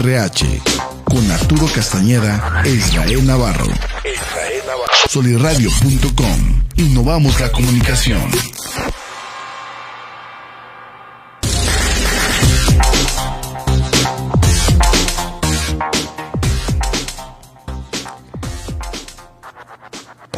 RH con Arturo Castañeda e Israel Navarro. Soliradio.com. Innovamos la comunicación.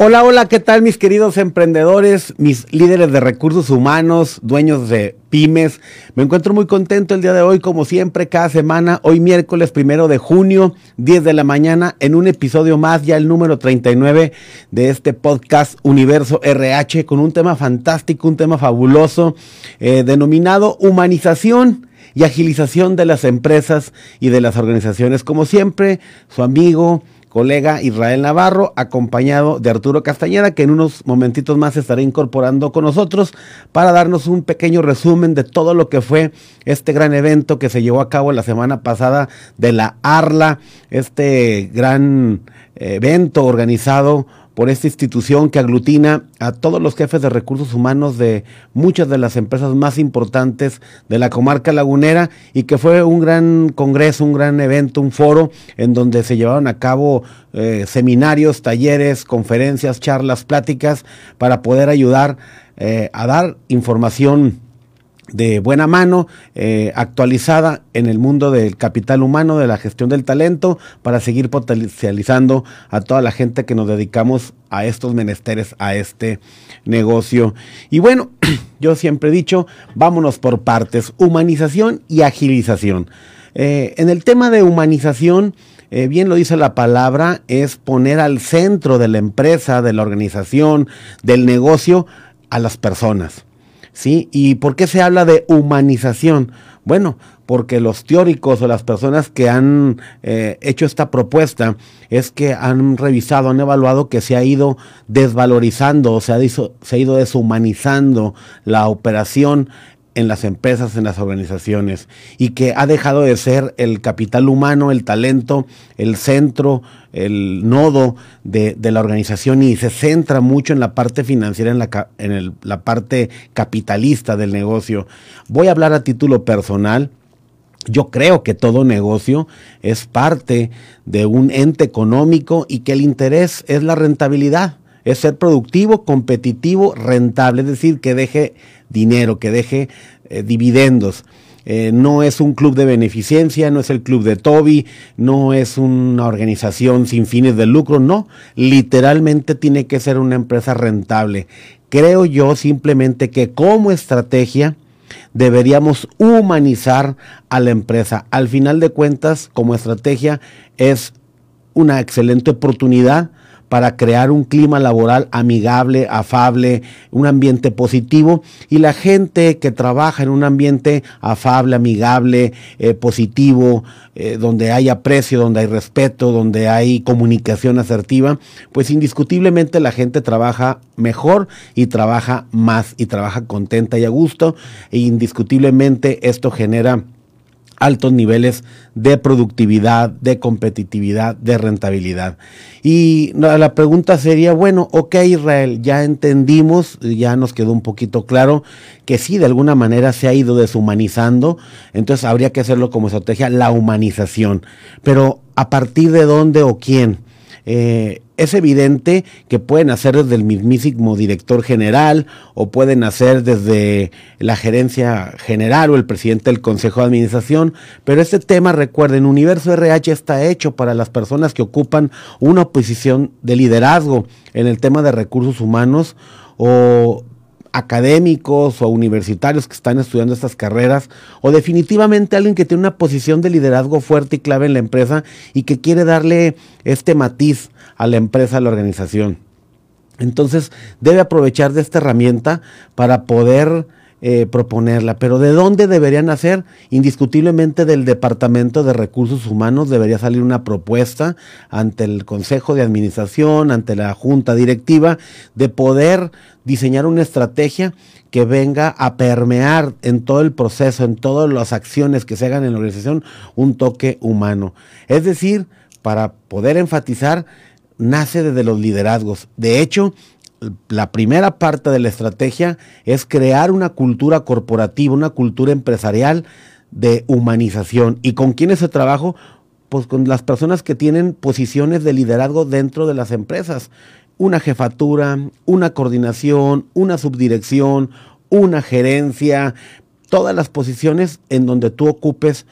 Hola, hola, ¿qué tal mis queridos emprendedores, mis líderes de recursos humanos, dueños de pymes? Me encuentro muy contento el día de hoy, como siempre, cada semana, hoy miércoles primero de junio, 10 de la mañana, en un episodio más, ya el número 39 de este podcast Universo RH, con un tema fantástico, un tema fabuloso, eh, denominado humanización y agilización de las empresas y de las organizaciones. Como siempre, su amigo, colega Israel Navarro, acompañado de Arturo Castañeda, que en unos momentitos más estará incorporando con nosotros para darnos un pequeño resumen de todo lo que fue este gran evento que se llevó a cabo la semana pasada de la ARLA, este gran evento organizado por esta institución que aglutina a todos los jefes de recursos humanos de muchas de las empresas más importantes de la comarca lagunera y que fue un gran congreso, un gran evento, un foro en donde se llevaron a cabo eh, seminarios, talleres, conferencias, charlas, pláticas para poder ayudar eh, a dar información de buena mano, eh, actualizada en el mundo del capital humano, de la gestión del talento, para seguir potencializando a toda la gente que nos dedicamos a estos menesteres, a este negocio. Y bueno, yo siempre he dicho, vámonos por partes, humanización y agilización. Eh, en el tema de humanización, eh, bien lo dice la palabra, es poner al centro de la empresa, de la organización, del negocio, a las personas. ¿Sí? ¿Y por qué se habla de humanización? Bueno, porque los teóricos o las personas que han eh, hecho esta propuesta es que han revisado, han evaluado que se ha ido desvalorizando, o se ha, se ha ido deshumanizando la operación en las empresas, en las organizaciones, y que ha dejado de ser el capital humano, el talento, el centro, el nodo de, la organización y se centra mucho en la parte financiera, en, la, en la parte capitalista del negocio. Voy a hablar a título personal. Yo creo que todo negocio es parte de un ente económico y que el interés es la rentabilidad es ser productivo, competitivo, rentable, es decir, que deje dinero, que deje eh, dividendos. Eh, no es un club de beneficencia, no es el club de Toby, no es una organización sin fines de lucro, no, literalmente tiene que ser una empresa rentable. Creo yo simplemente que como estrategia deberíamos humanizar a la empresa. Al final de cuentas, como estrategia es una excelente oportunidad para crear un clima laboral amigable, afable, un ambiente positivo. Y la gente que trabaja en un ambiente afable, amigable, eh, positivo, eh, donde hay aprecio, donde hay respeto, donde hay comunicación asertiva, pues indiscutiblemente la gente trabaja mejor y trabaja más y trabaja contenta y a gusto. E indiscutiblemente esto genera altos niveles de productividad, de competitividad, de rentabilidad. Y la pregunta sería, bueno, ok Israel, ya entendimos, ya nos quedó un poquito claro que sí, de alguna manera se ha ido deshumanizando, entonces habría que hacerlo como estrategia, la humanización. Pero ¿a partir de dónde o quién? Eh, es evidente que pueden hacer desde el mismísimo director general o pueden hacer desde la gerencia general o el presidente del consejo de administración, pero este tema, recuerden, Universo RH está hecho para las personas que ocupan una posición de liderazgo en el tema de recursos humanos o académicos o universitarios que están estudiando estas carreras, o definitivamente alguien que tiene una posición de liderazgo fuerte y clave en la empresa y que quiere darle este matiz a la empresa, a la organización. Entonces debe aprovechar de esta herramienta para poder eh, proponerla. Pero ¿de dónde deberían hacer? Indiscutiblemente del Departamento de Recursos Humanos debería salir una propuesta ante el Consejo de Administración, ante la Junta Directiva, de poder diseñar una estrategia que venga a permear en todo el proceso, en todas las acciones que se hagan en la organización, un toque humano. Es decir, para poder enfatizar, nace desde los liderazgos. De hecho, la primera parte de la estrategia es crear una cultura corporativa, una cultura empresarial de humanización. ¿Y con quiénes se trabajo? Pues con las personas que tienen posiciones de liderazgo dentro de las empresas. Una jefatura, una coordinación, una subdirección, una gerencia, todas las posiciones en donde tú ocupes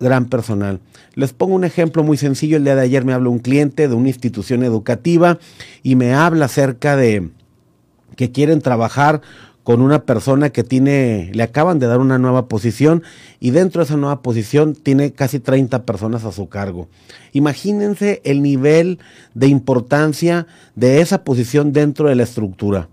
gran personal. Les pongo un ejemplo muy sencillo. El día de ayer me habló un cliente de una institución educativa y me habla acerca de que quieren trabajar con una persona que tiene, le acaban de dar una nueva posición y dentro de esa nueva posición tiene casi 30 personas a su cargo. Imagínense el nivel de importancia de esa posición dentro de la estructura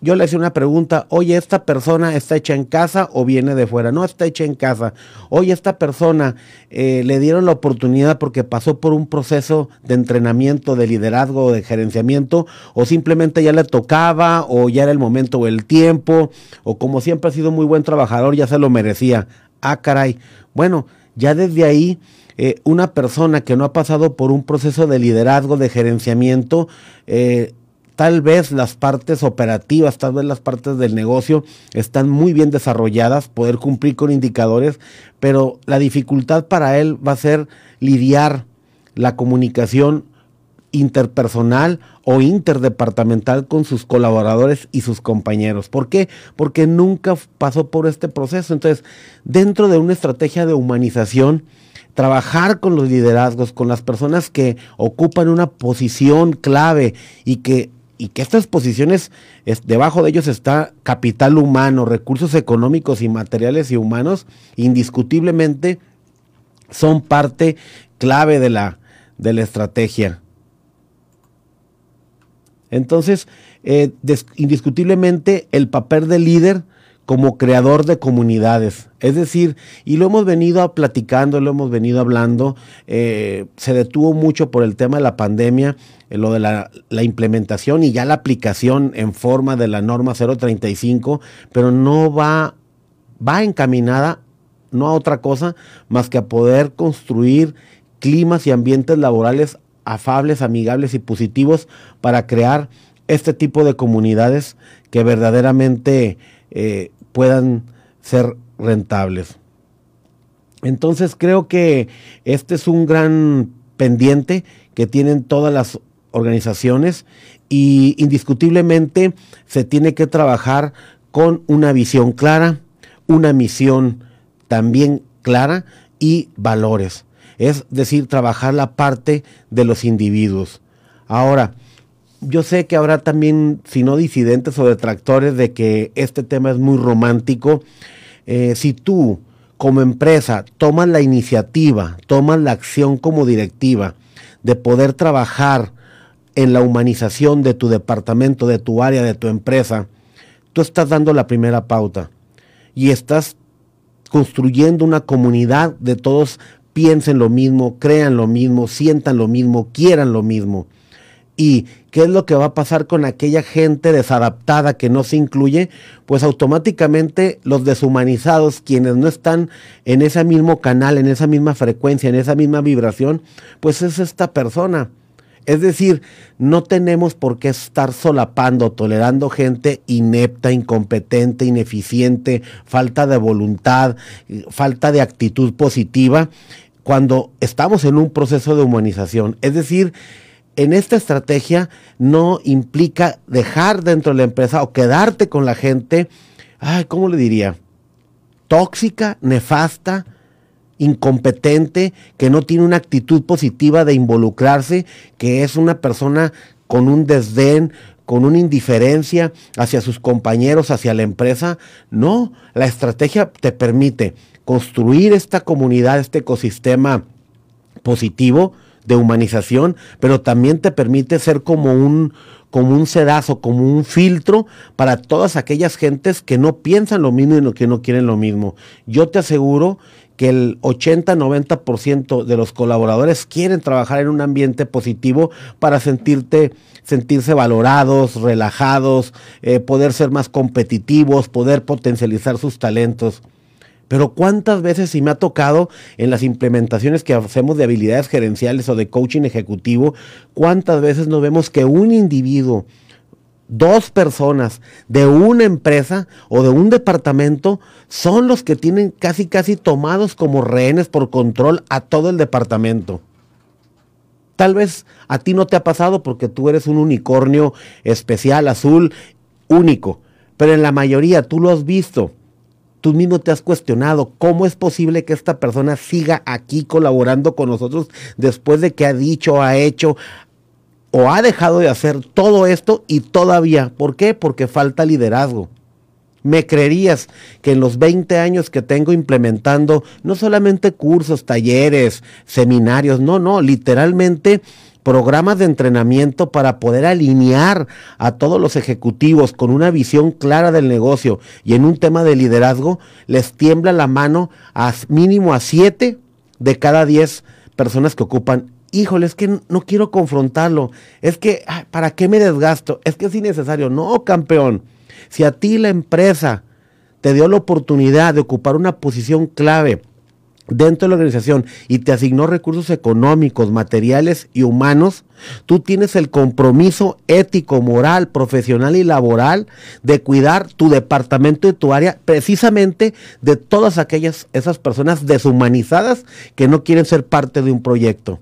yo le hice una pregunta, oye, ¿esta persona está hecha en casa o viene de fuera? No, está hecha en casa. Oye, esta persona eh, le dieron la oportunidad porque pasó por un proceso de entrenamiento, de liderazgo o de gerenciamiento, o simplemente ya le tocaba, o ya era el momento o el tiempo, o como siempre ha sido muy buen trabajador, ya se lo merecía. Ah, caray. Bueno, ya desde ahí... Eh, una persona que no ha pasado por un proceso de liderazgo, de gerenciamiento, eh, Tal vez las partes operativas, tal vez las partes del negocio están muy bien desarrolladas, poder cumplir con indicadores, pero la dificultad para él va a ser lidiar la comunicación interpersonal o interdepartamental con sus colaboradores y sus compañeros. ¿Por qué? Porque nunca pasó por este proceso. Entonces, dentro de una estrategia de humanización, trabajar con los liderazgos, con las personas que ocupan una posición clave y que y que estas posiciones, es, debajo de ellos está capital humano, recursos económicos y materiales y humanos, indiscutiblemente son parte clave de la, de la estrategia. Entonces, eh, indiscutiblemente el papel del líder como creador de comunidades. Es decir, y lo hemos venido platicando, lo hemos venido hablando, eh, se detuvo mucho por el tema de la pandemia, eh, lo de la, implementación y ya la aplicación en forma de la norma 035, pero no va, va encaminada no a otra cosa más que a poder construir climas y ambientes laborales afables, amigables y positivos para crear este tipo de comunidades que verdaderamente eh, puedan ser rentables. Entonces creo que este es un gran pendiente que tienen todas las organizaciones y indiscutiblemente se tiene que trabajar con una visión clara, una misión también clara y valores. Es decir, trabajar la parte de los individuos. Ahora, yo sé que habrá también, si no disidentes o detractores, de que este tema es muy romántico. Eh, si tú, como empresa, tomas la iniciativa, tomas la acción como directiva de poder trabajar en la humanización de tu departamento, de tu área, de tu empresa, tú estás dando la primera pauta y estás construyendo una comunidad de todos piensen lo mismo, crean lo mismo, sientan lo mismo, quieran lo mismo. ¿Y qué es lo que va a pasar con aquella gente desadaptada que no se incluye? Pues automáticamente los deshumanizados, quienes no están en ese mismo canal, en esa misma frecuencia, en esa misma vibración, pues es esta persona. Es decir, no tenemos por qué estar solapando, tolerando gente inepta, incompetente, ineficiente, falta de voluntad, falta de actitud positiva, cuando estamos en un proceso de humanización. Es decir, en esta estrategia no implica dejar dentro de la empresa o quedarte con la gente, ay, ¿cómo le diría? Tóxica, nefasta, incompetente, que no tiene una actitud positiva de involucrarse, que es una persona con un desdén, con una indiferencia hacia sus compañeros, hacia la empresa. No, la estrategia te permite construir esta comunidad, este ecosistema positivo, de humanización, pero también te permite ser como un, como un sedazo, como un filtro para todas aquellas gentes que no piensan lo mismo y que no quieren lo mismo. Yo te aseguro que el 80-90% de los colaboradores quieren trabajar en un ambiente positivo para sentirte, sentirse valorados, relajados, eh, poder ser más competitivos, poder potencializar sus talentos. Pero cuántas veces si me ha tocado en las implementaciones que hacemos de habilidades gerenciales o de coaching ejecutivo, cuántas veces nos vemos que un individuo dos personas de una empresa o de un departamento son los que tienen casi casi tomados como rehenes por control a todo el departamento. Tal vez a ti no te ha pasado porque tú eres un unicornio especial, azul, único, pero en la mayoría tú lo has visto. Tú mismo te has cuestionado cómo es posible que esta persona siga aquí colaborando con nosotros después de que ha dicho, ha hecho, o ha dejado de hacer todo esto y todavía, ¿por qué? Porque falta liderazgo. ¿Me creerías que en los 20 años que tengo implementando no solamente cursos, talleres, seminarios, no, no, literalmente programas de entrenamiento para poder alinear a todos los ejecutivos con una visión clara del negocio y en un tema de liderazgo, les tiembla la mano a mínimo a 7 de cada 10 personas que ocupan híjole, es que no quiero confrontarlo, es que, ¿para qué me desgasto? Es que es innecesario. No, campeón, si a ti la empresa te dio la oportunidad de ocupar una posición clave dentro de la organización y te asignó recursos económicos, materiales y humanos, tú tienes el compromiso ético, moral, profesional y laboral de cuidar tu departamento y tu área precisamente de todas aquellas esas personas deshumanizadas que no quieren ser parte de un proyecto.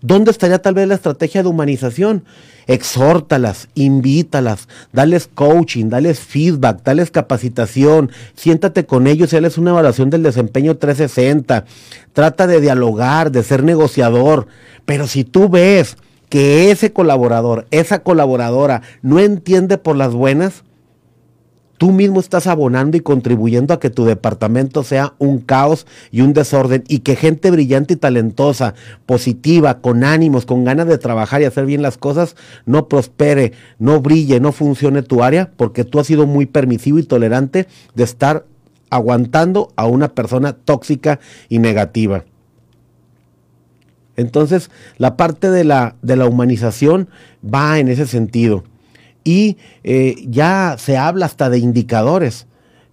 ¿Dónde estaría tal vez la estrategia de humanización? Exhórtalas, invítalas, dales coaching, dales feedback, dales capacitación, siéntate con ellos y una evaluación del desempeño 360. Trata de dialogar, de ser negociador. Pero si tú ves que ese colaborador, esa colaboradora no entiende por las buenas, tú mismo estás abonando y contribuyendo a que tu departamento sea un caos y un desorden y que gente brillante y talentosa, positiva, con ánimos, con ganas de trabajar y hacer bien las cosas, no prospere, no brille, no funcione tu área, porque tú has sido muy permisivo y tolerante de estar aguantando a una persona tóxica y negativa. Entonces, la parte de la, de la humanización va en ese sentido y eh, ya se habla hasta de indicadores.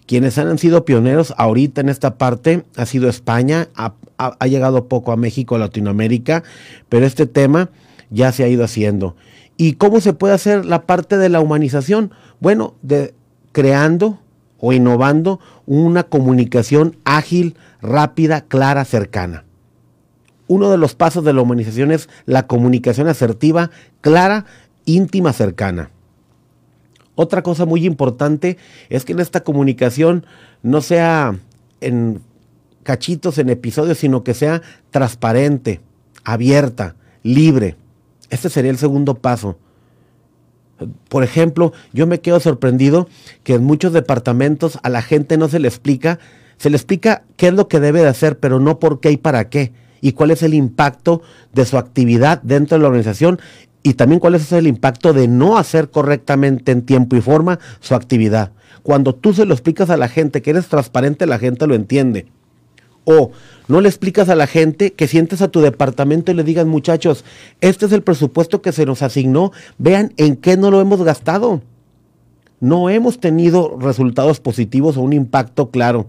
Quienes han sido pioneros ahorita en esta parte ha sido España, ha, ha, llegado poco a México, Latinoamérica, pero este tema ya se ha ido haciendo. ¿Y cómo se puede hacer la parte de la humanización? Bueno, de, creando o innovando una comunicación ágil, rápida, clara, cercana. Uno de los pasos de la humanización es la comunicación asertiva, clara, íntima, cercana. Otra cosa muy importante es que en esta comunicación no sea en cachitos, en episodios, sino que sea transparente, abierta, libre. Este sería el segundo paso. Por ejemplo, yo me quedo sorprendido que en muchos departamentos a la gente no se le explica, se le explica qué es lo que debe de hacer, pero no por qué y para qué, y cuál es el impacto de su actividad dentro de la organización y también cuál es el impacto de no hacer correctamente en tiempo y forma su actividad. Cuando tú se lo explicas a la gente, que eres transparente, la gente lo entiende. O no le explicas a la gente que sientes a tu departamento y le digas, muchachos, este es el presupuesto que se nos asignó, vean en qué no lo hemos gastado. No hemos tenido resultados positivos o un impacto claro.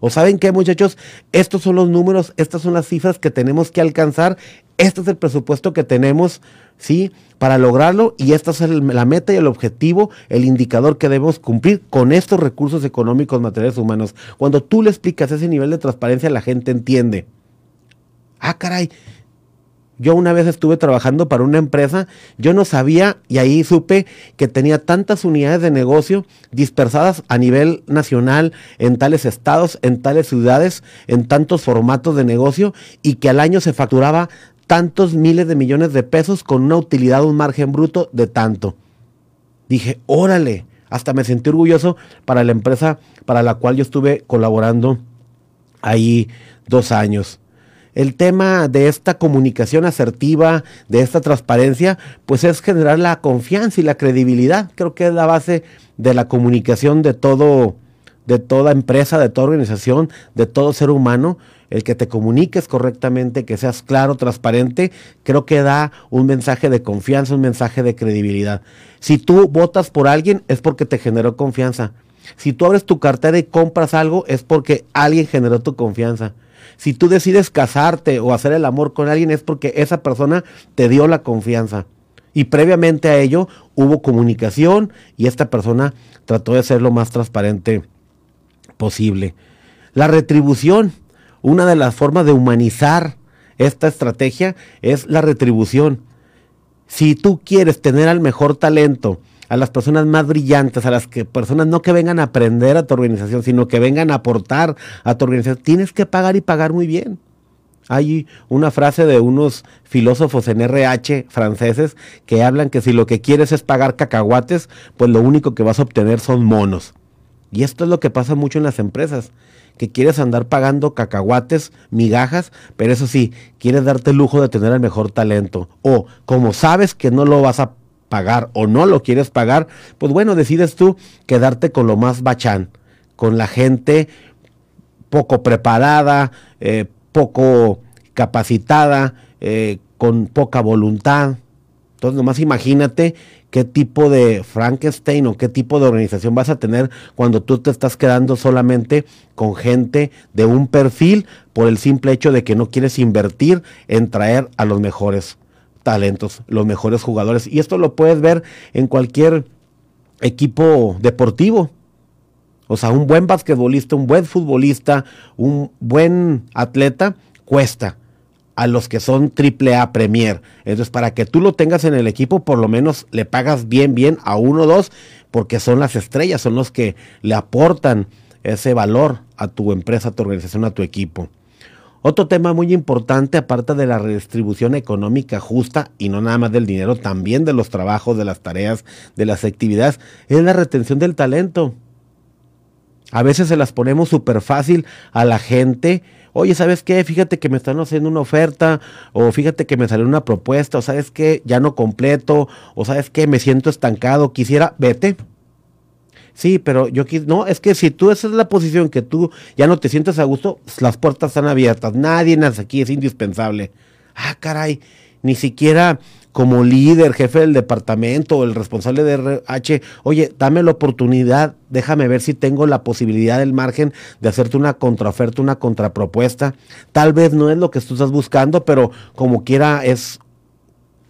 O saben qué, muchachos, estos son los números, estas son las cifras que tenemos que alcanzar, este es el presupuesto que tenemos ¿sí? Para lograrlo, y esta es la meta y el objetivo, el indicador que debemos cumplir con estos recursos económicos, materiales humanos. Cuando tú le explicas ese nivel de transparencia, la gente entiende. Ah, caray. Yo una vez estuve trabajando para una empresa, yo no sabía y ahí supe que tenía tantas unidades de negocio dispersadas a nivel nacional en tales estados, en tales ciudades, en tantos formatos de negocio y que al año se facturaba tantos miles de millones de pesos con una utilidad, un margen bruto de tanto. Dije, órale, hasta me sentí orgulloso para la empresa para la cual yo estuve colaborando ahí dos años. El tema de esta comunicación asertiva, de esta transparencia, pues es generar la confianza y la credibilidad. Creo que es la base de la comunicación de todo, de toda empresa, de toda organización, de todo ser humano el que te comuniques correctamente, que seas claro, transparente, creo que da un mensaje de confianza, un mensaje de credibilidad. Si tú votas por alguien es porque te generó confianza. Si tú abres tu cartera y compras algo es porque alguien generó tu confianza. Si tú decides casarte o hacer el amor con alguien es porque esa persona te dio la confianza. Y previamente a ello hubo comunicación y esta persona trató de ser lo más transparente posible. La retribución, una de las formas de humanizar esta estrategia es la retribución. Si tú quieres tener al mejor talento, a las personas más brillantes, a las que personas no que vengan a aprender a tu organización, sino que vengan a aportar a tu organización, tienes que pagar y pagar muy bien. Hay una frase de unos filósofos en RH franceses que hablan que si lo que quieres es pagar cacahuates, pues lo único que vas a obtener son monos. Y esto es lo que pasa mucho en las empresas, que quieres andar pagando cacahuates, migajas, pero eso sí, quieres darte el lujo de tener el mejor talento. O como sabes que no lo vas a pagar o no lo quieres pagar, pues bueno, decides tú quedarte con lo más bachán, con la gente poco preparada, eh, poco capacitada, eh, con poca voluntad. Entonces, nomás imagínate qué tipo de Frankenstein o qué tipo de organización vas a tener cuando tú te estás quedando solamente con gente de un perfil por el simple hecho de que no quieres invertir en traer a los mejores talentos, los mejores jugadores. Y esto lo puedes ver en cualquier equipo deportivo. O sea, un buen basquetbolista, un buen futbolista, un buen atleta, cuesta a los que son triple A Premier. Entonces, para que tú lo tengas en el equipo, por lo menos le pagas bien, bien a uno o dos, porque son las estrellas, son los que le aportan ese valor a tu empresa, a tu organización, a tu equipo. Otro tema muy importante, aparte de la redistribución económica justa, y no nada más del dinero, también de los trabajos, de las tareas, de las actividades, es la retención del talento. A veces se las ponemos súper fácil a la gente. Oye, ¿sabes qué? Fíjate que me están haciendo una oferta, o fíjate que me salió una propuesta, o sabes qué, ya no completo, o sabes qué, me siento estancado, quisiera, vete. Sí, pero yo quis, no, es que si tú esa es la posición que tú ya no te sientes a gusto, las puertas están abiertas, nadie nace aquí, es indispensable. Ah, caray, ni siquiera como líder, jefe del departamento o el responsable de RH, oye, dame la oportunidad, déjame ver si tengo la posibilidad, el margen de hacerte una contraoferta, una contrapropuesta. Tal vez no es lo que tú estás buscando, pero como quiera es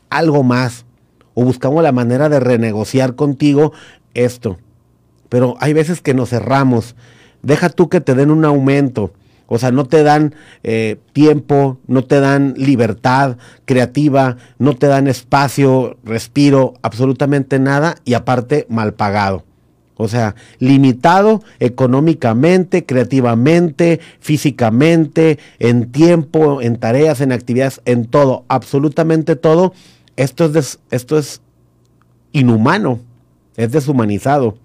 algo más. O buscamos la manera de renegociar contigo esto. Pero hay veces que nos cerramos. Deja tú que te den un aumento o sea, no te dan eh, tiempo, no te dan libertad creativa, no te dan espacio, respiro, absolutamente nada y aparte mal pagado. O sea, limitado económicamente, creativamente, físicamente, en tiempo, en tareas, en actividades, en todo, absolutamente todo. Esto es, esto es inhumano, es deshumanizado.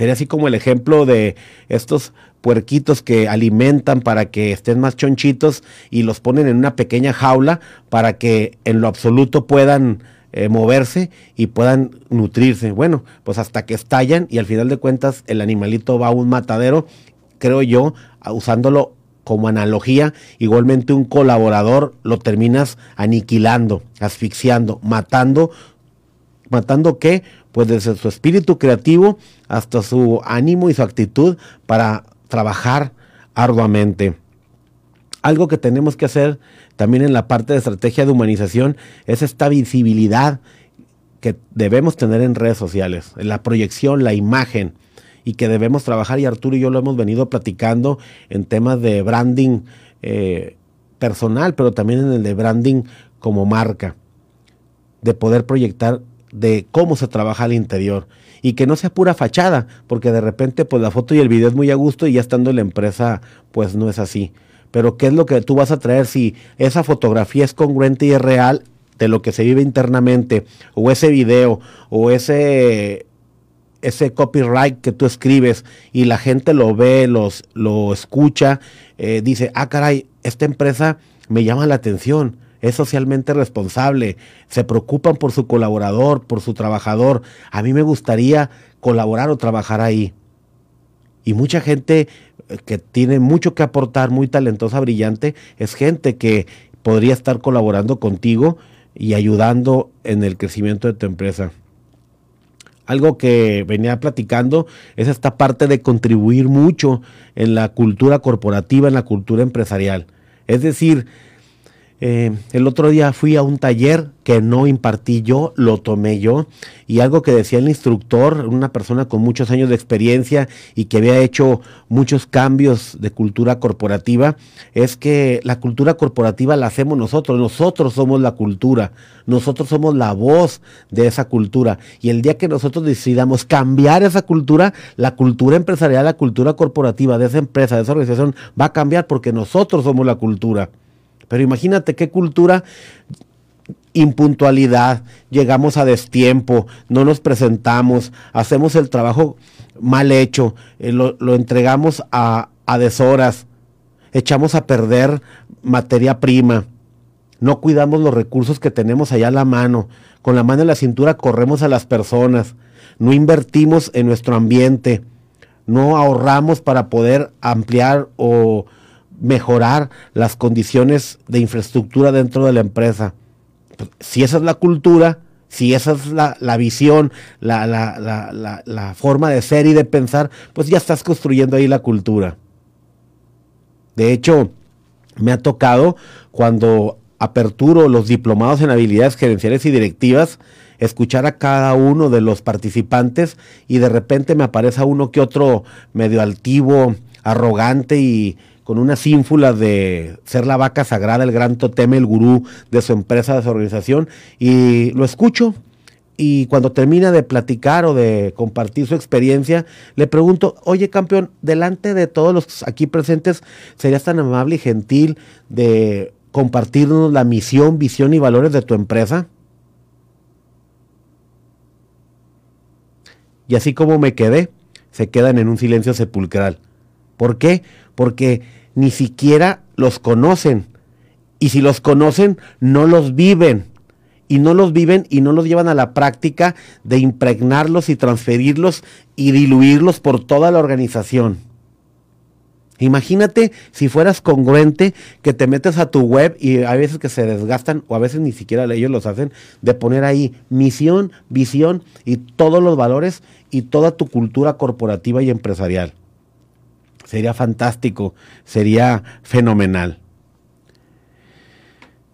Sería así como el ejemplo de estos puerquitos que alimentan para que estén más chonchitos y los ponen en una pequeña jaula para que en lo absoluto puedan eh, moverse y puedan nutrirse. Bueno, pues hasta que estallan y al final de cuentas el animalito va a un matadero, creo yo, usándolo como analogía, igualmente un colaborador lo terminas aniquilando, asfixiando, matando. ¿Matando qué? Pues desde su espíritu creativo hasta su ánimo y su actitud para trabajar arduamente. Algo que tenemos que hacer también en la parte de estrategia de humanización es esta visibilidad que debemos tener en redes sociales, la proyección, la imagen, y que debemos trabajar, y Arturo y yo lo hemos venido platicando en temas de branding eh, personal, pero también en el de branding como marca, de poder proyectar de cómo se trabaja al interior y que no sea pura fachada, porque de repente pues la foto y el video es muy a gusto y ya estando en la empresa pues no es así. Pero ¿qué es lo que tú vas a traer si esa fotografía es congruente y es real de lo que se vive internamente o ese video o ese ese copyright que tú escribes y la gente lo ve, los, lo escucha, eh, dice, ah, caray, esta empresa me llama la atención es socialmente responsable, se preocupan por su colaborador, por su trabajador. A mí me gustaría colaborar o trabajar ahí. Y mucha gente eh, que tiene mucho que aportar, muy talentosa, brillante, es gente que podría estar colaborando contigo y ayudando en el crecimiento de tu empresa. Algo que venía platicando es esta parte de contribuir mucho en la cultura corporativa, en la cultura empresarial. Es decir, Eh, el otro día fui a un taller que no impartí yo, lo tomé yo, y algo que decía el instructor, una persona con muchos años de experiencia y que había hecho muchos cambios de cultura corporativa, es que la cultura corporativa la hacemos nosotros, nosotros somos la cultura, nosotros somos la voz de esa cultura, y el día que nosotros decidamos cambiar esa cultura, la cultura empresarial, la cultura corporativa de esa empresa, de esa organización, va a cambiar porque nosotros somos la cultura. Pero imagínate qué cultura impuntualidad, llegamos a destiempo, no nos presentamos, hacemos el trabajo mal hecho, eh, lo, entregamos a, a deshoras, echamos a perder materia prima, no cuidamos los recursos que tenemos allá a la mano, con la mano en la cintura corremos a las personas, no invertimos en nuestro ambiente, no ahorramos para poder ampliar o mejorar las condiciones de infraestructura dentro de la empresa. Si esa es la cultura, si esa es la, visión, la, la, forma de ser y de pensar, pues ya estás construyendo ahí la cultura. De hecho, me ha tocado cuando aperturo los diplomados en habilidades gerenciales y directivas, escuchar a cada uno de los participantes y de repente me aparece uno que otro medio altivo, arrogante y con una ínfula de ser la vaca sagrada, el gran totem, el gurú de su empresa, de su organización, y lo escucho. Y cuando termina de platicar o de compartir su experiencia, le pregunto, oye campeón, delante de todos los aquí presentes, ¿serías tan amable y gentil de compartirnos la misión, visión y valores de tu empresa? Y así como me quedé, se quedan en un silencio sepulcral. ¿Por qué? Porque ni siquiera los conocen. Y si los conocen, no los viven. Y no los viven y no los llevan a la práctica de impregnarlos y transferirlos y diluirlos por toda la organización. Imagínate si fueras congruente que te metes a tu web y a veces que se desgastan o a veces ni siquiera ellos los hacen de poner ahí misión, visión y todos los valores y toda tu cultura corporativa y empresarial. Sería fantástico, sería fenomenal.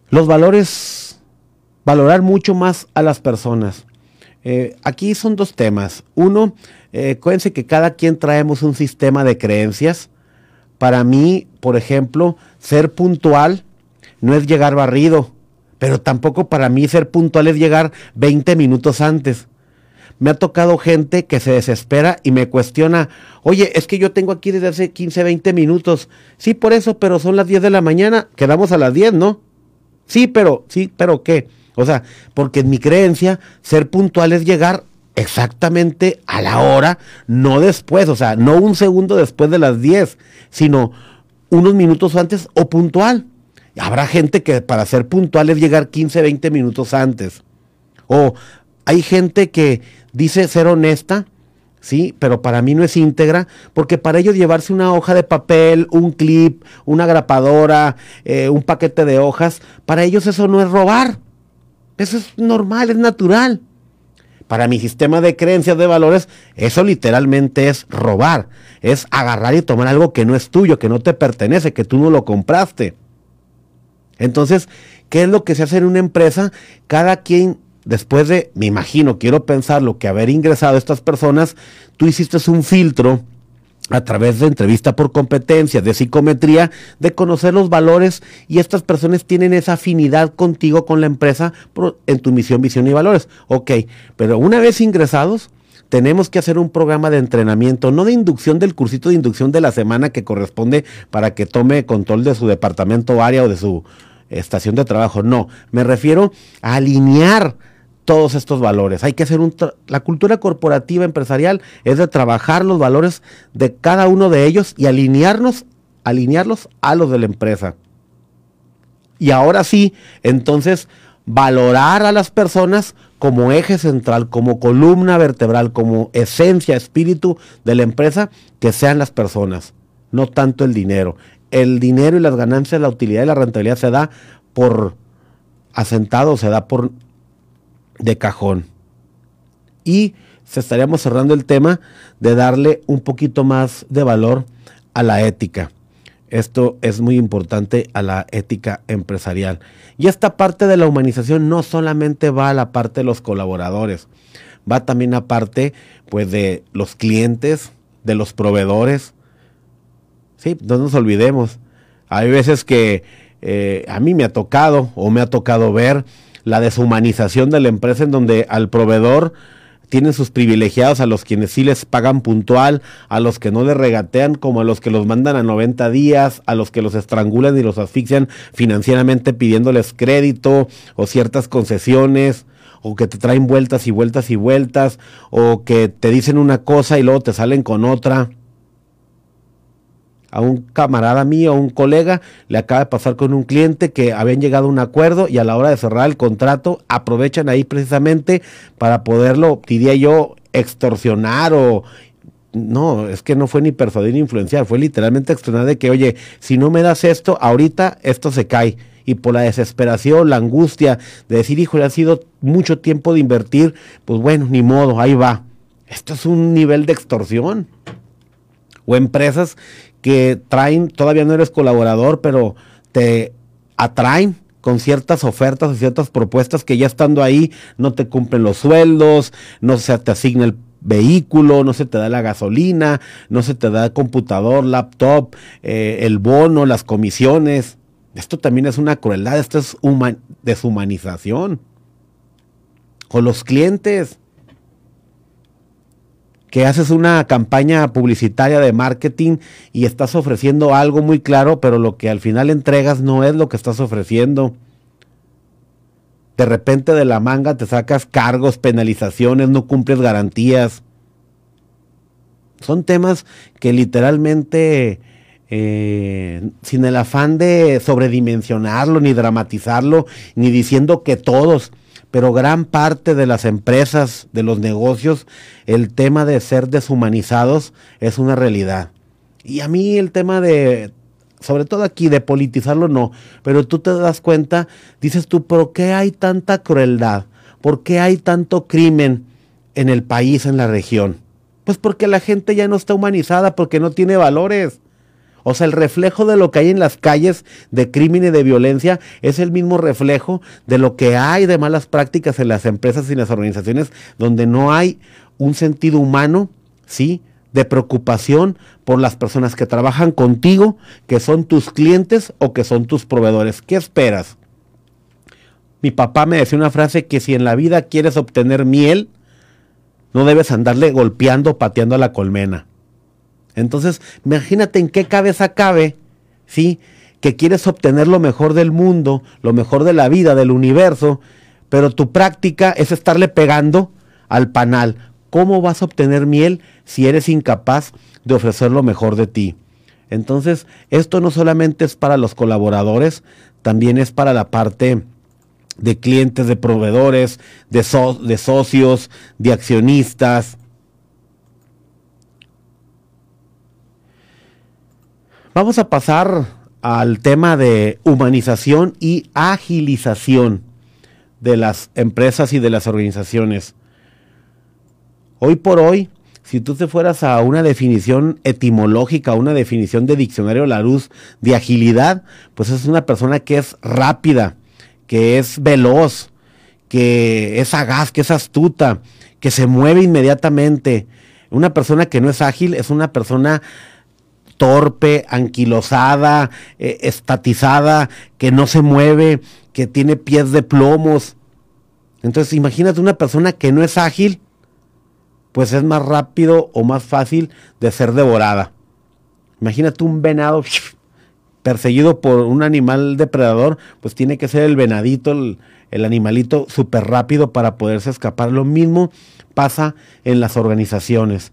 Los valores, valorar mucho más a las personas. Eh, aquí son dos temas. Uno, eh, que cada quien traemos un sistema de creencias. Para mí, por ejemplo, ser puntual no es llegar barrido, pero tampoco para mí ser puntual es llegar 20 minutos antes me ha tocado gente que se desespera y me cuestiona, oye, es que yo tengo aquí desde hace 15, 20 minutos. Sí, por eso, pero son las 10 de la mañana, quedamos a las 10, ¿no? Sí, pero, sí, pero ¿qué? O sea, porque en mi creencia, ser puntual es llegar exactamente a la hora, no después, o sea, no un segundo después de las 10, sino unos minutos antes o puntual. Habrá gente que para ser puntual es llegar 15, 20 minutos antes. O hay gente que dice ser honesta, sí, pero para mí no es íntegra, porque para ellos llevarse una hoja de papel, un clip, una grapadora, eh, un paquete de hojas, para ellos eso no es robar. Eso es normal, es natural. Para mi sistema de creencias de valores, eso literalmente es robar. Es agarrar y tomar algo que no es tuyo, que no te pertenece, que tú no lo compraste. Entonces, ¿qué es lo que se hace en una empresa? Cada quien después de, me imagino, quiero pensar lo que haber ingresado estas personas, tú hiciste un filtro a través de entrevista por competencia, de psicometría, de conocer los valores y estas personas tienen esa afinidad contigo, con la empresa, en tu misión, visión y valores. Ok, pero una vez ingresados, tenemos que hacer un programa de entrenamiento, no de inducción del cursito de inducción de la semana que corresponde para que tome control de su departamento área o de su estación de trabajo. No, me refiero a alinear todos estos valores. Hay que hacer un... La cultura corporativa empresarial es de trabajar los valores de cada uno de ellos y alinearnos, alinearlos a los de la empresa. Y ahora sí, entonces, valorar a las personas como eje central, como columna vertebral, como esencia, espíritu de la empresa, que sean las personas, no tanto el dinero. El dinero y las ganancias, la utilidad y la rentabilidad se da por asentado, se da por de cajón. Y se estaríamos cerrando el tema de darle un poquito más de valor a la ética. Esto es muy importante a la ética empresarial. Y esta parte de la humanización no solamente va a la parte de los colaboradores, va también a parte pues de los clientes, de los proveedores. Sí, no nos olvidemos. Hay veces que eh, a mí me ha tocado o me ha tocado ver la deshumanización de la empresa en donde al proveedor tienen sus privilegiados a los quienes sí les pagan puntual, a los que no les regatean, como a los que los mandan a 90 días, a los que los estrangulan y los asfixian financieramente pidiéndoles crédito o ciertas concesiones, o que te traen vueltas y vueltas y vueltas, o que te dicen una cosa y luego te salen con otra a un camarada mío, a un colega, le acaba de pasar con un cliente que habían llegado a un acuerdo y a la hora de cerrar el contrato aprovechan ahí precisamente para poderlo, diría yo, extorsionar o no, es que no fue ni persuadir ni influenciar, fue literalmente extorsionar de que, oye, si no me das esto, ahorita esto se cae. Y por la desesperación, la angustia de decir, hijo, ha sido mucho tiempo de invertir, pues bueno, ni modo, ahí va. Esto es un nivel de extorsión. O empresas que traen, todavía no eres colaborador, pero te atraen con ciertas ofertas y ciertas propuestas que ya estando ahí no te cumplen los sueldos, no se te asigna el vehículo, no se te da la gasolina, no se te da el computador, laptop, eh, el bono, las comisiones. Esto también es una crueldad, esto es deshumanización. Con los clientes que haces una campaña publicitaria de marketing y estás ofreciendo algo muy claro, pero lo que al final entregas no es lo que estás ofreciendo. De repente de la manga te sacas cargos, penalizaciones, no cumples garantías. Son temas que literalmente, eh, sin el afán de sobredimensionarlo, ni dramatizarlo, ni diciendo que todos, pero gran parte de las empresas, de los negocios, el tema de ser deshumanizados es una realidad. Y a mí el tema de, sobre todo aquí, de politizarlo no, pero tú te das cuenta, dices tú, ¿por qué hay tanta crueldad? ¿Por qué hay tanto crimen en el país, en la región? Pues porque la gente ya no está humanizada, porque no tiene valores. O sea, el reflejo de lo que hay en las calles de crimen y de violencia es el mismo reflejo de lo que hay de malas prácticas en las empresas y las organizaciones donde no hay un sentido humano, ¿sí? De preocupación por las personas que trabajan contigo, que son tus clientes o que son tus proveedores. ¿Qué esperas? Mi papá me decía una frase que si en la vida quieres obtener miel, no debes andarle golpeando, pateando a la colmena. Entonces, imagínate en qué cabeza cabe, ¿sí? Que quieres obtener lo mejor del mundo, lo mejor de la vida, del universo, pero tu práctica es estarle pegando al panal. ¿Cómo vas a obtener miel si eres incapaz de ofrecer lo mejor de ti? Entonces, esto no solamente es para los colaboradores, también es para la parte de clientes, de proveedores, de, socios, de accionistas, Vamos a pasar al tema de humanización y agilización de las empresas y de las organizaciones. Hoy por hoy, si tú te fueras a una definición etimológica, una definición de diccionario la luz de agilidad, pues es una persona que es rápida, que es veloz, que es sagaz, que es astuta, que se mueve inmediatamente. Una persona que no es ágil es una persona torpe, anquilosada, eh, estatizada, que no se mueve, que tiene pies de plomos. Entonces imagínate una persona que no es ágil, pues es más rápido o más fácil de ser devorada. Imagínate un venado perseguido por un animal depredador, pues tiene que ser el venadito, el, el animalito súper rápido para poderse escapar. Lo mismo pasa en las organizaciones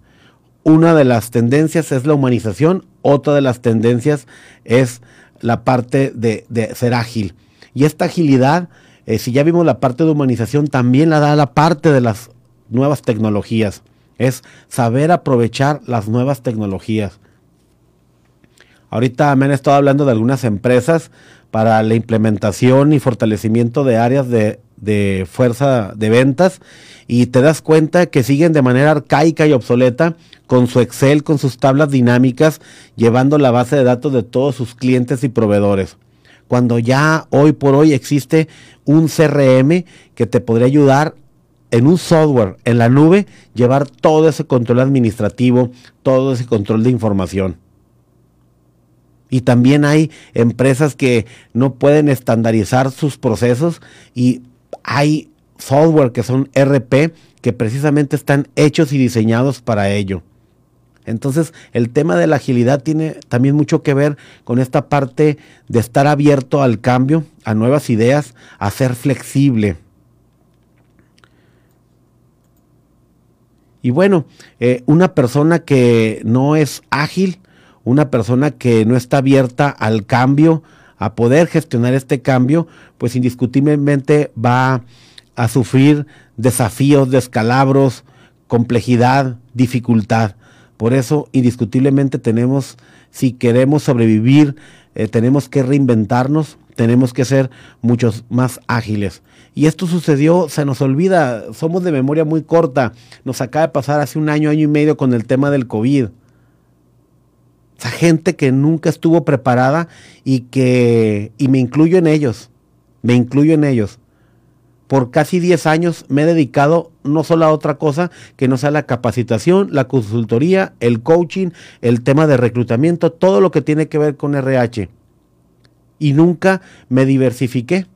una de las tendencias es la humanización, otra de las tendencias es la parte de, ser ágil. Y esta agilidad, eh, si ya vimos la parte de humanización, también la da la parte de las nuevas tecnologías. Es saber aprovechar las nuevas tecnologías. Ahorita me han estado hablando de algunas empresas para la implementación y fortalecimiento de áreas de de fuerza de ventas y te das cuenta que siguen de manera arcaica y obsoleta con su Excel, con sus tablas dinámicas, llevando la base de datos de todos sus clientes y proveedores. Cuando ya hoy por hoy existe un CRM que te podría ayudar en un software, en la nube, llevar todo ese control administrativo, todo ese control de información. Y también hay empresas que no pueden estandarizar sus procesos y hay software que son RP que precisamente están hechos y diseñados para ello. Entonces, el tema de la agilidad tiene también mucho que ver con esta parte de estar abierto al cambio, a nuevas ideas, a ser flexible. Y bueno, eh, una persona que no es ágil, una persona que no está abierta al cambio, a poder gestionar este cambio, pues indiscutiblemente va a sufrir desafíos, descalabros, complejidad, dificultad. Por eso, indiscutiblemente tenemos, si queremos sobrevivir, eh, tenemos que reinventarnos, tenemos que ser muchos más ágiles. Y esto sucedió, se nos olvida, somos de memoria muy corta. Nos acaba de pasar hace un año, año y medio con el tema del COVID. Gente que nunca estuvo preparada y que, y me incluyo en ellos, me incluyo en ellos. Por casi 10 años me he dedicado no solo a otra cosa que no sea la capacitación, la consultoría, el coaching, el tema de reclutamiento, todo lo que tiene que ver con RH. Y nunca me diversifiqué.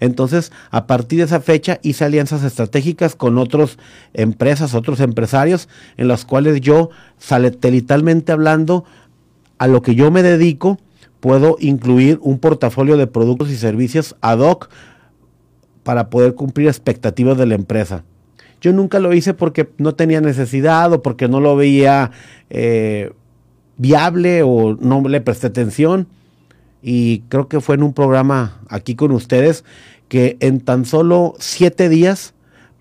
Entonces, a partir de esa fecha hice alianzas estratégicas con otras empresas, otros empresarios, en las cuales yo, satelitalmente hablando, a lo que yo me dedico, puedo incluir un portafolio de productos y servicios ad hoc para poder cumplir expectativas de la empresa. Yo nunca lo hice porque no tenía necesidad o porque no lo veía eh, viable o no le presté atención y creo que fue en un programa aquí con ustedes que en tan solo siete días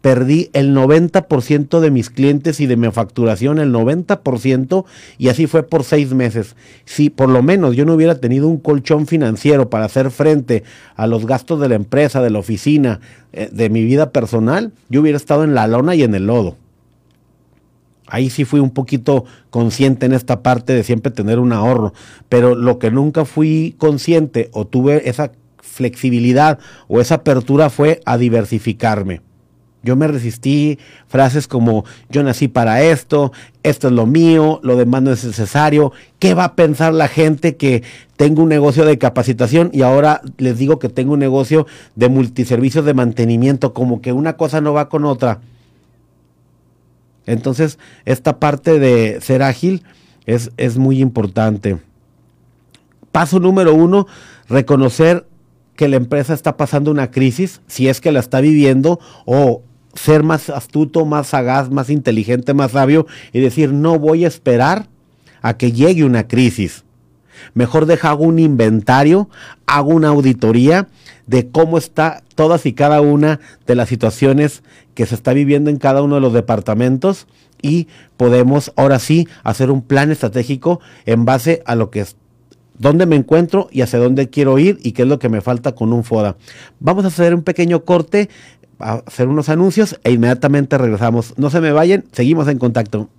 perdí el 90% de mis clientes y de mi facturación, el 90%, y así fue por seis meses. Si por lo menos yo no hubiera tenido un colchón financiero para hacer frente a los gastos de la empresa, de la oficina, eh, de mi vida personal, yo hubiera estado en la lona y en el lodo. Ahí sí fui un poquito consciente en esta parte de siempre tener un ahorro, pero lo que nunca fui consciente o tuve esa flexibilidad o esa apertura fue a diversificarme. Yo me resistí frases como yo nací para esto, esto es lo mío, lo demás no es necesario. ¿Qué va a pensar la gente que tengo un negocio de capacitación y ahora les digo que tengo un negocio de multiservicios de mantenimiento? Como que una cosa no va con otra. Entonces, esta parte de ser ágil es, es muy importante. Paso número uno, reconocer que la empresa está pasando una crisis, si es que la está viviendo, o ser más astuto, más sagaz, más inteligente, más sabio y decir, no voy a esperar a que llegue una crisis. Mejor deja hago un inventario, hago una auditoría de cómo está todas y cada una de las situaciones que se está viviendo en cada uno de los departamentos y podemos ahora sí hacer un plan estratégico en base a lo que es dónde me encuentro y hacia dónde quiero ir y qué es lo que me falta con un FODA. Vamos a hacer un pequeño corte, a hacer unos anuncios e inmediatamente regresamos. No se me vayan, seguimos en contacto.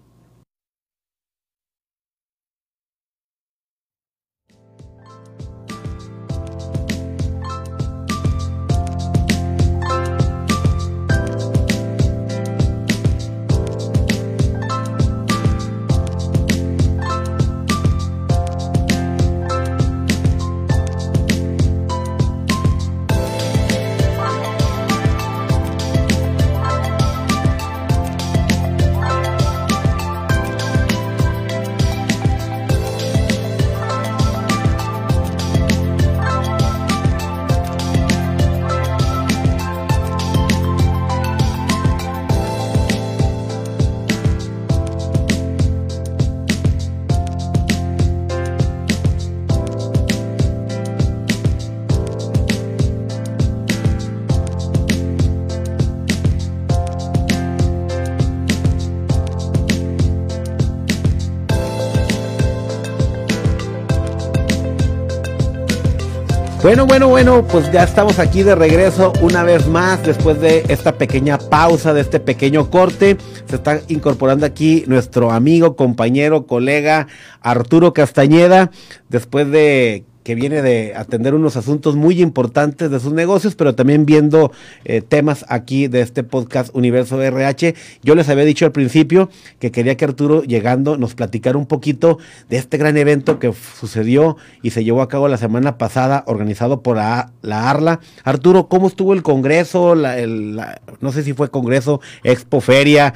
Bueno, bueno, bueno, pues ya estamos aquí de regreso una vez más después de esta pequeña pausa, de este pequeño corte. Se está incorporando aquí nuestro amigo, compañero, colega Arturo Castañeda, después de que viene de atender unos asuntos muy importantes de sus negocios, pero también viendo eh, temas aquí de este podcast Universo RH. Yo les había dicho al principio que quería que Arturo llegando nos platicara un poquito de este gran evento que sucedió y se llevó a cabo la semana pasada, organizado por la, ARLA. Arturo, ¿cómo estuvo el Congreso? no sé si fue Congreso, Expo, Feria.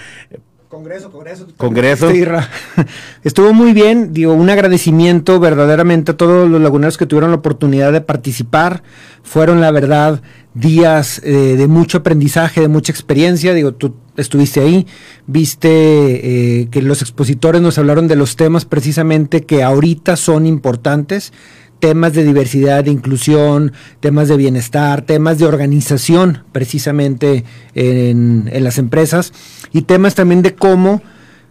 Congreso, Congreso. Congreso. Estuvo muy bien, digo, un agradecimiento verdaderamente a todos los laguneros que tuvieron la oportunidad de participar. Fueron, la verdad, días eh, de mucho aprendizaje, de mucha experiencia. Digo, tú estuviste ahí, viste eh, que los expositores nos hablaron de los temas precisamente que ahorita son importantes temas de diversidad, de inclusión, temas de bienestar, temas de organización precisamente en, las empresas y temas también de cómo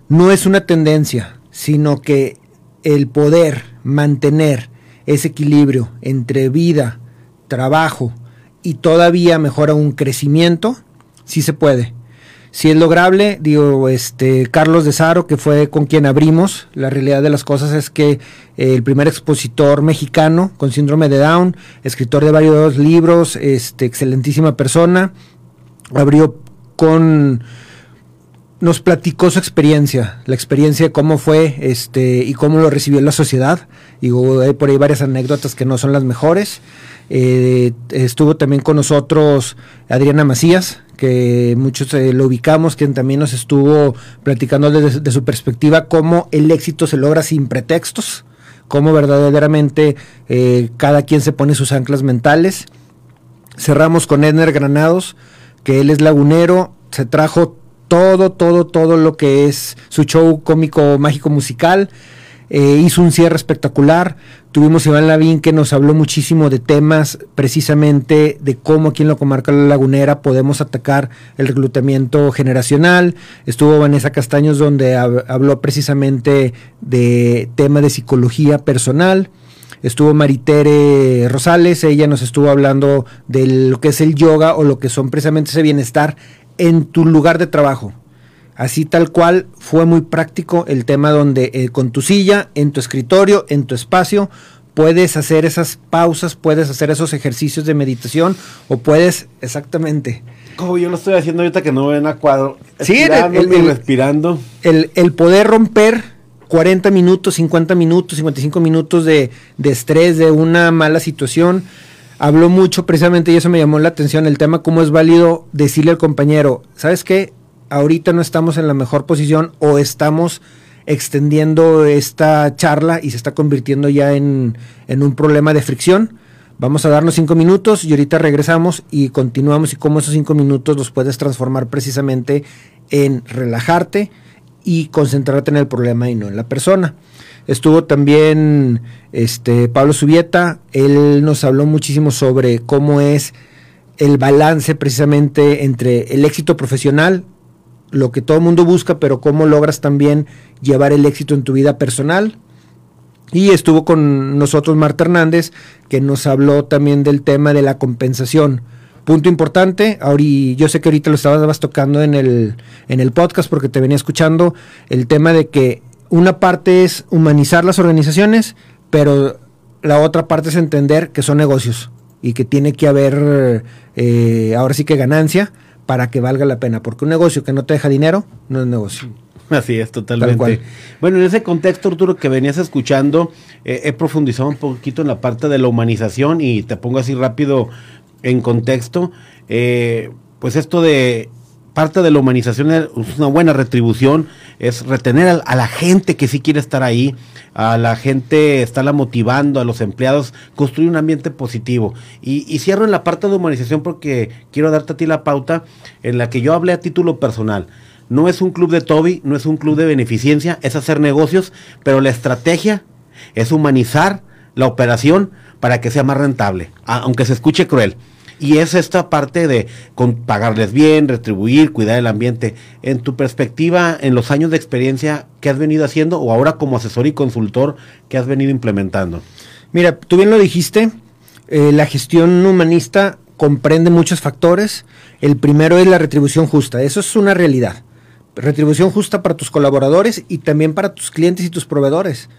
no es una tendencia, sino que el poder mantener ese equilibrio entre vida, trabajo y todavía mejora un crecimiento, sí se puede. Si es lograble, digo, este Carlos de Saro, que fue con quien abrimos, la realidad de las cosas es que eh, el primer expositor mexicano con síndrome de Down, escritor de varios libros, este excelentísima persona, abrió con nos platicó su experiencia, la experiencia de cómo fue este y cómo lo recibió la sociedad. Digo, hay por ahí varias anécdotas que no son las mejores. Eh, estuvo también con nosotros Adriana Macías, que muchos eh, lo ubicamos, quien también nos estuvo platicando desde de su perspectiva cómo el éxito se logra sin pretextos, cómo verdaderamente eh, cada quien se pone sus anclas mentales. Cerramos con Edner Granados, que él es lagunero, se trajo todo, todo, todo lo que es su show cómico mágico musical. Eh, hizo un cierre espectacular. Tuvimos Iván Lavín que nos habló muchísimo de temas precisamente de cómo aquí en la comarca La Lagunera podemos atacar el reclutamiento generacional. Estuvo Vanessa Castaños donde habló precisamente de tema de psicología personal. Estuvo Maritere Rosales, ella nos estuvo hablando de lo que es el yoga o lo que son precisamente ese bienestar en tu lugar de trabajo. Así tal cual fue muy práctico el tema donde eh, con tu silla, en tu escritorio, en tu espacio, puedes hacer esas pausas, puedes hacer esos ejercicios de meditación o puedes exactamente. Como yo lo estoy haciendo ahorita que no ven a cuadro. Sí, el, respirando. El, el, poder romper 40 minutos, 50 minutos, 55 minutos de, de estrés, de una mala situación. Habló mucho precisamente y eso me llamó la atención el tema, cómo es válido decirle al compañero, ¿sabes qué? Ahorita no estamos en la mejor posición o estamos extendiendo esta charla y se está convirtiendo ya en, un problema de fricción. Vamos a darnos cinco minutos y ahorita regresamos y continuamos y cómo esos cinco minutos los puedes transformar precisamente en relajarte y concentrarte en el problema y no en la persona. Estuvo también este Pablo Subieta, él nos habló muchísimo sobre cómo es el balance precisamente entre el éxito profesional lo que todo el mundo busca, pero cómo logras también llevar el éxito en tu vida personal. Y estuvo con nosotros Marta Hernández, que nos habló también del tema de la compensación. Punto importante, ahora, yo sé que ahorita lo estabas tocando en el, en el podcast porque te venía escuchando, el tema de que una parte es humanizar las organizaciones, pero la otra parte es entender que son negocios y que tiene que haber eh, ahora sí que ganancia para que valga la pena, porque un negocio que no te deja dinero no es negocio. Así es, totalmente. Bueno, en ese contexto, Arturo, que venías escuchando, eh, he profundizado un poquito en la parte de la humanización y te pongo así rápido en contexto. Eh, pues esto de parte de la humanización es una buena retribución, es retener a, la gente que sí quiere estar ahí, a la gente estarla motivando, a los empleados, construir un ambiente positivo. Y, cierro en la parte de humanización porque quiero darte a ti la pauta en la que yo hablé a título personal. No es un club de Toby, no es un club de beneficencia, es hacer negocios, pero la estrategia es humanizar la operación para que sea más rentable, aunque se escuche cruel. Y es esta parte de pagarles bien, retribuir, cuidar el ambiente. En tu perspectiva, en los años de experiencia, ¿qué has venido haciendo o ahora como asesor y consultor, qué has venido implementando? Mira, tú bien lo dijiste, Eh, la gestión humanista comprende muchos factores. El primero es la retribución justa. Eso es una realidad. Retribución justa para tus colaboradores y también para tus clientes y tus proveedores.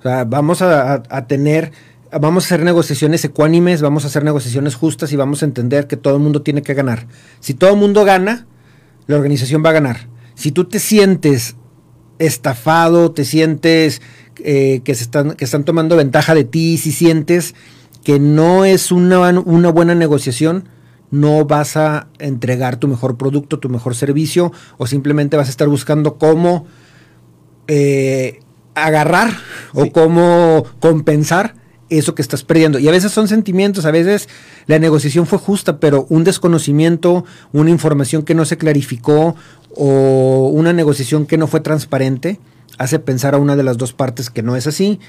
O sea, vamos a, tener, vamos a hacer negociaciones ecuánimes, vamos a hacer negociaciones justas y vamos a entender que todo el mundo tiene que ganar. Si todo el mundo gana, la organización va a ganar. Si tú te sientes estafado, te sientes eh, que, se están, que están tomando ventaja de ti, si sientes que no es una, una buena negociación, no vas a entregar tu mejor producto, tu mejor servicio, o simplemente vas a estar buscando cómo eh, agarrar o cómo compensar eso que estás perdiendo. Y a veces son sentimientos, a veces la negociación fue justa, pero un desconocimiento, una información que no se clarificó o una negociación que no fue transparente hace pensar a una de las dos partes que no es así.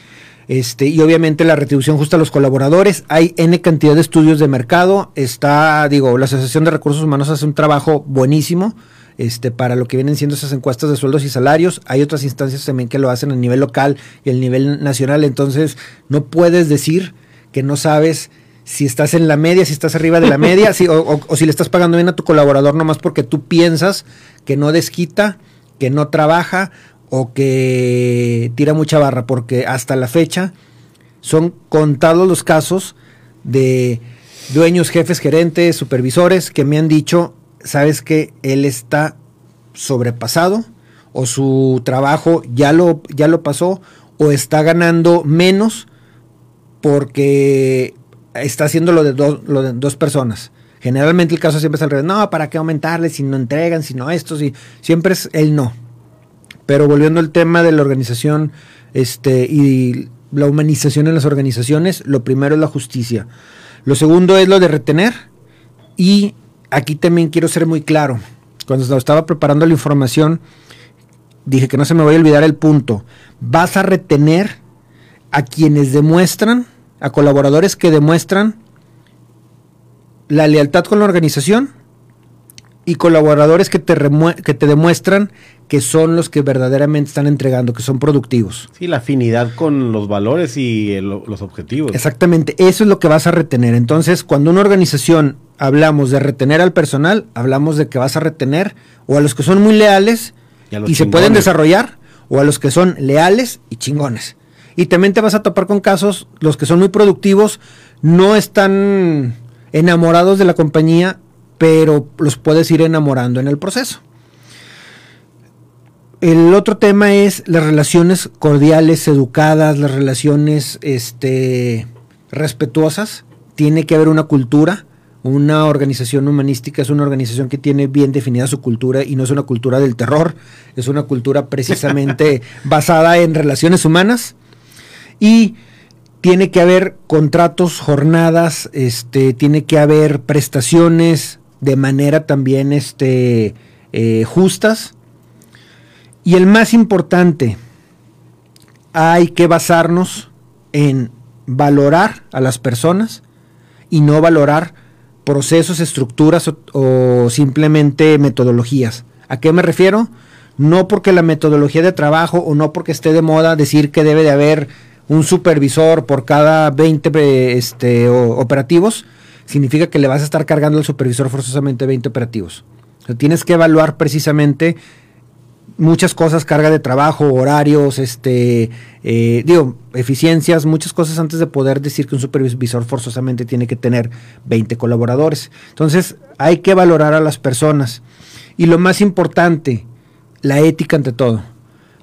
Este, y obviamente la retribución justa a los colaboradores. Hay N cantidad de estudios de mercado. Está, digo, la Asociación de Recursos Humanos hace un trabajo buenísimo este, para lo que vienen siendo esas encuestas de sueldos y salarios. Hay otras instancias también que lo hacen a nivel local y a nivel nacional. Entonces, no puedes decir que no sabes si estás en la media, si estás arriba de la media, si, o, o, si le estás pagando bien a tu colaborador nomás porque tú piensas que no desquita, que no trabaja o que tira mucha barra, porque hasta la fecha son contados los casos de dueños, jefes, gerentes, supervisores que me han dicho, sabes que él está sobrepasado o su trabajo ya lo, ya lo pasó o está ganando menos porque está haciendo lo de, lo de dos personas. Generalmente el caso siempre es al revés. No, ¿para qué aumentarle si no entregan, si no esto? Si, siempre es el no. Pero volviendo al tema de la organización este, y la humanización en las organizaciones, lo primero es la justicia. Lo segundo es lo de retener. Y aquí también quiero ser muy claro. Cuando estaba preparando la información, dije que no se me vaya a olvidar el punto. Vas a retener a quienes demuestran, a colaboradores que demuestran la lealtad con la organización y colaboradores que te, que te demuestran que son los que verdaderamente están entregando, que son productivos. Sí, la afinidad con los valores y los objetivos. Exactamente, eso es lo que vas a retener. Entonces, cuando una organización hablamos de retener al personal, hablamos de que vas a retener o a los que son muy leales y, se pueden desarrollar, o a los que son leales y chingones. Y también te vas a topar con casos, los que son muy productivos no están enamorados de la compañía pero los puedes ir enamorando en el proceso. El otro tema es las relaciones cordiales, educadas, las relaciones este, respetuosas. Tiene que haber una cultura. Una organización humanística es una organización que tiene bien definida su cultura y no es una cultura del terror, es una cultura precisamente basada en relaciones humanas. Y tiene que haber contratos, jornadas, este, tiene que haber prestaciones, de manera también este, eh, justas. Y el más importante, hay que basarnos en valorar a las personas y no valorar procesos, estructuras o, simplemente metodologías. ¿A qué me refiero? No porque la metodología de trabajo o no porque esté de moda decir que debe de haber un supervisor por cada 20 este, operativos, significa que le vas a estar cargando al supervisor forzosamente 20 operativos. tienes que evaluar precisamente muchas cosas, carga de trabajo, horarios, este, eh, digo, eficiencias, muchas cosas antes de poder decir que un supervisor forzosamente tiene que tener 20 colaboradores. Entonces, hay que valorar a las personas. Y lo más importante, la ética ante todo.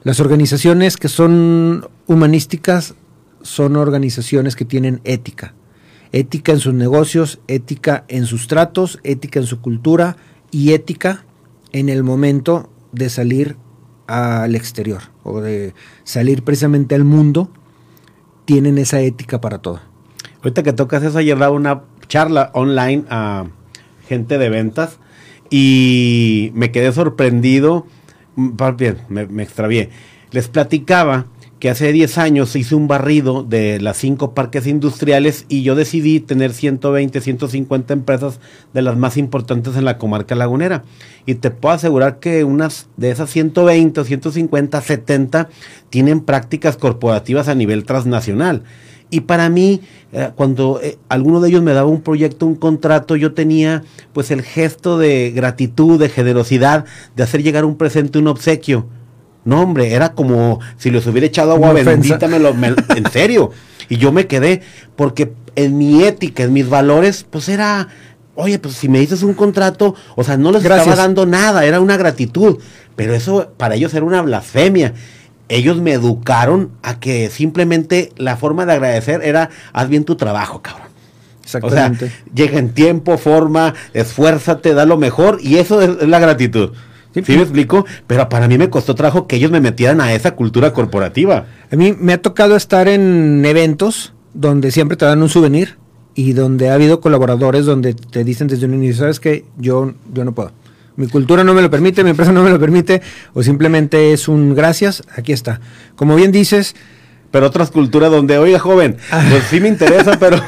Las organizaciones que son humanísticas son organizaciones que tienen ética ética en sus negocios, ética en sus tratos, ética en su cultura y ética en el momento de salir al exterior o de salir precisamente al mundo, tienen esa ética para todo. Ahorita que tocas eso, ayer daba una charla online a gente de ventas y me quedé sorprendido, mm, bien, me, me extravié. Les platicaba que hace 10 años hice un barrido de las cinco parques industriales y yo decidí tener 120, 150 empresas de las más importantes en la comarca lagunera. Y te puedo asegurar que unas de esas 120, 150, 70 tienen prácticas corporativas a nivel transnacional. Y para mí, eh, cuando eh, alguno de ellos me daba un proyecto, un contrato, yo tenía pues el gesto de gratitud, de generosidad, de hacer llegar un presente, un obsequio. No, hombre, era como si les hubiera echado agua Una bendita, me lo- me- en serio. Y yo me quedé, porque en mi ética, en mis valores, pues era, oye, pues si me dices un contrato, o sea, no les Gracias. estaba dando nada, era una gratitud. Pero eso para ellos era una blasfemia. Ellos me educaron a que simplemente la forma de agradecer era, haz bien tu trabajo, cabrón. O sea, Exactamente. llega en tiempo, forma, esfuérzate, da lo mejor y eso es, es la gratitud. Sí. ¿Sí me explico? Pero para mí me costó trabajo que ellos me metieran a esa cultura corporativa. A mí me ha tocado estar en eventos donde siempre te dan un souvenir y donde ha habido colaboradores donde te dicen desde un inicio, sabes que yo, yo no puedo. Mi cultura no me lo permite, mi empresa no me lo permite, o simplemente es un gracias, aquí está. Como bien dices, Pero otras culturas donde, oiga, joven, pues sí me interesa, pero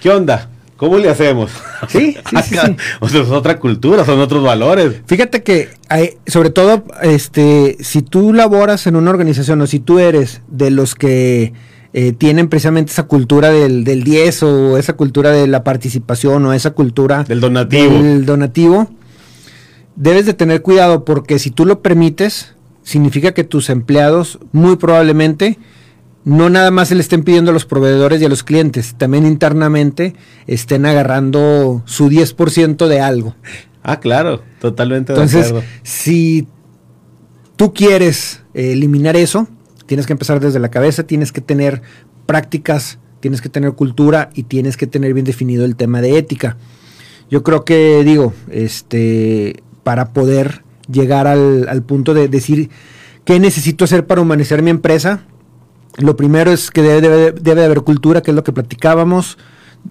¿qué onda? ¿Cómo le hacemos? Sí, sí, sí, sí. O sea, es otra cultura, son otros valores. Fíjate que, hay- sobre todo, este, si tú laboras en una organización o si tú eres de los que eh, tienen precisamente esa cultura del, del 10 o esa cultura de la participación o esa cultura Del donativo. del donativo, debes de tener cuidado porque si tú lo permites, significa que tus empleados muy probablemente no nada más se le estén pidiendo a los proveedores y a los clientes, también internamente estén agarrando su 10% de algo. Ah, claro, totalmente de Entonces, acuerdo. si tú quieres eh, eliminar eso, tienes que empezar desde la cabeza, tienes que tener prácticas, tienes que tener cultura y tienes que tener bien definido el tema de ética. Yo creo que, digo, este, para poder llegar al, al punto de decir qué necesito hacer para humanizar mi empresa, lo primero es que debe, debe- debe de haber cultura, que es lo que platicábamos.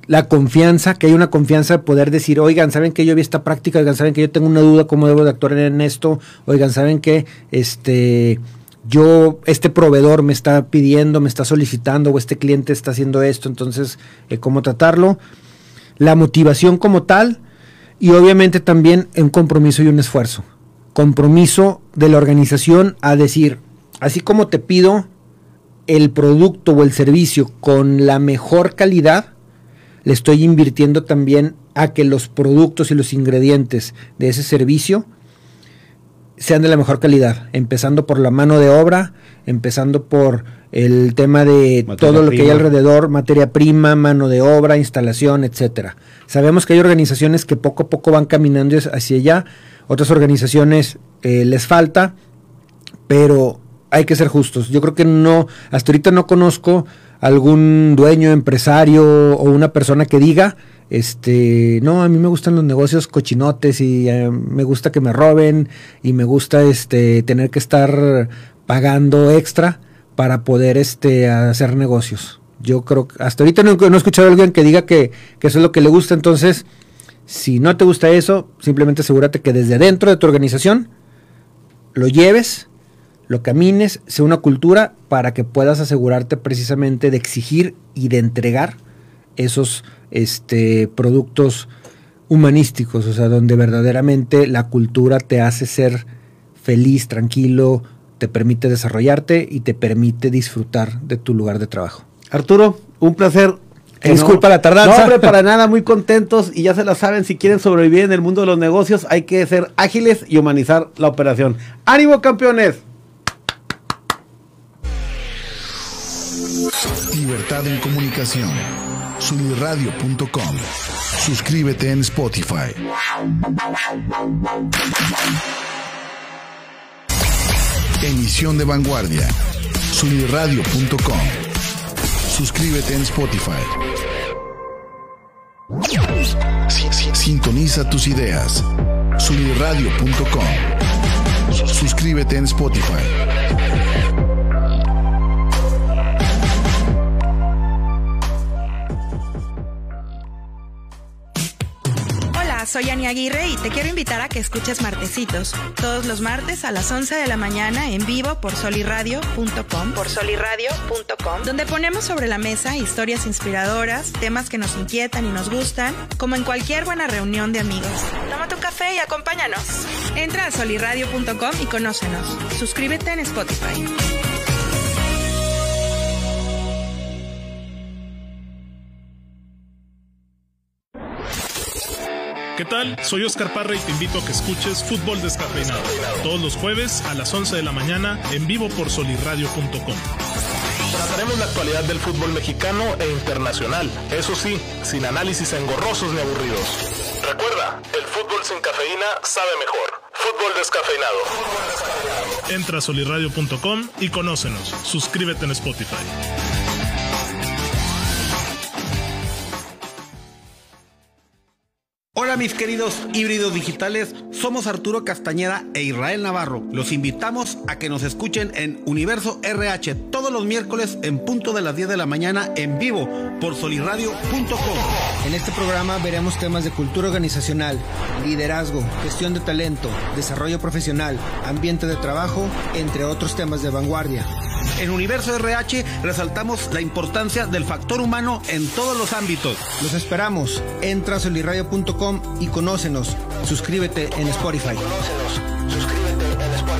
La confianza, que hay una confianza de poder decir, oigan, ¿saben que yo vi esta práctica? Oigan, ¿saben que yo tengo una duda cómo debo de actuar en esto? Oigan, ¿saben que este, yo, este proveedor me está pidiendo, me está solicitando, o este cliente está haciendo esto, entonces, eh, ¿cómo tratarlo? La motivación como tal, y obviamente también un compromiso y un esfuerzo. Compromiso de la organización a decir, así como te pido el producto o el servicio con la mejor calidad, le estoy invirtiendo también a que los productos y los ingredientes de ese servicio sean de la mejor calidad, empezando por la mano de obra, empezando por el tema de Materia todo lo que hay alrededor, materia prima, mano de obra, instalación, etcétera. Sabemos que hay organizaciones que poco a poco van caminando hacia allá, otras organizaciones eh, les falta, pero hay que ser justos. Yo creo que no, hasta ahorita no conozco algún dueño, empresario o una persona que diga, este, no, a mí me gustan los negocios cochinotes y eh, me gusta que me roben y me gusta este tener que estar pagando extra para poder este hacer negocios. Yo creo que hasta ahorita no, no he escuchado a alguien que diga que, que eso es lo que le gusta, entonces si no te gusta eso, simplemente asegúrate que desde dentro de tu organización lo lleves, lo camines, sea una cultura para que puedas asegurarte precisamente de exigir y de entregar esos este, productos humanísticos, o sea, donde verdaderamente la cultura te hace ser feliz, tranquilo, te permite desarrollarte y te permite disfrutar de tu lugar de trabajo. Arturo, un placer. Disculpa la tardanza. No, hombre, para nada, muy contentos y ya se la saben, si quieren sobrevivir en el mundo de los negocios hay que ser ágiles y humanizar la operación. ¡Ánimo, campeones! Libertad en comunicación. Sunirradio.com. Suscríbete en Spotify. Emisión de vanguardia. Sunirradio.com. Suscríbete en Spotify. Si- si- Sintoniza tus ideas. Sunirradio.com. Sus- Suscríbete en Spotify. Soy Ani Aguirre y te quiero invitar a que escuches Martecitos, todos los martes a las 11 de la mañana en vivo por soliradio.com, por soliradio.com, donde ponemos sobre la mesa historias inspiradoras, temas que nos inquietan y nos gustan, como en cualquier buena reunión de amigos. Toma tu café y acompáñanos. Entra a soliradio.com y conócenos. Suscríbete en Spotify. ¿Qué tal? Soy Oscar Parra y te invito a que escuches Fútbol Descafeinado todos los jueves a las 11 de la mañana en vivo por solirradio.com. Trataremos la actualidad del fútbol mexicano e internacional, eso sí, sin análisis engorrosos ni aburridos. Recuerda, el fútbol sin cafeína sabe mejor. Fútbol descafeinado. Entra a solirradio.com y conócenos. Suscríbete en Spotify. Hola mis queridos híbridos digitales, somos Arturo Castañeda e Israel Navarro. Los invitamos a que nos escuchen en Universo RH todos los miércoles en punto de las 10 de la mañana en vivo por solirradio.com. En este programa veremos temas de cultura organizacional, liderazgo, gestión de talento, desarrollo profesional, ambiente de trabajo, entre otros temas de vanguardia. En Universo RH resaltamos la importancia del factor humano en todos los ámbitos. Los esperamos. Entra a solirradio.com y conócenos. Suscríbete en Spotify. Suscríbete en Spotify.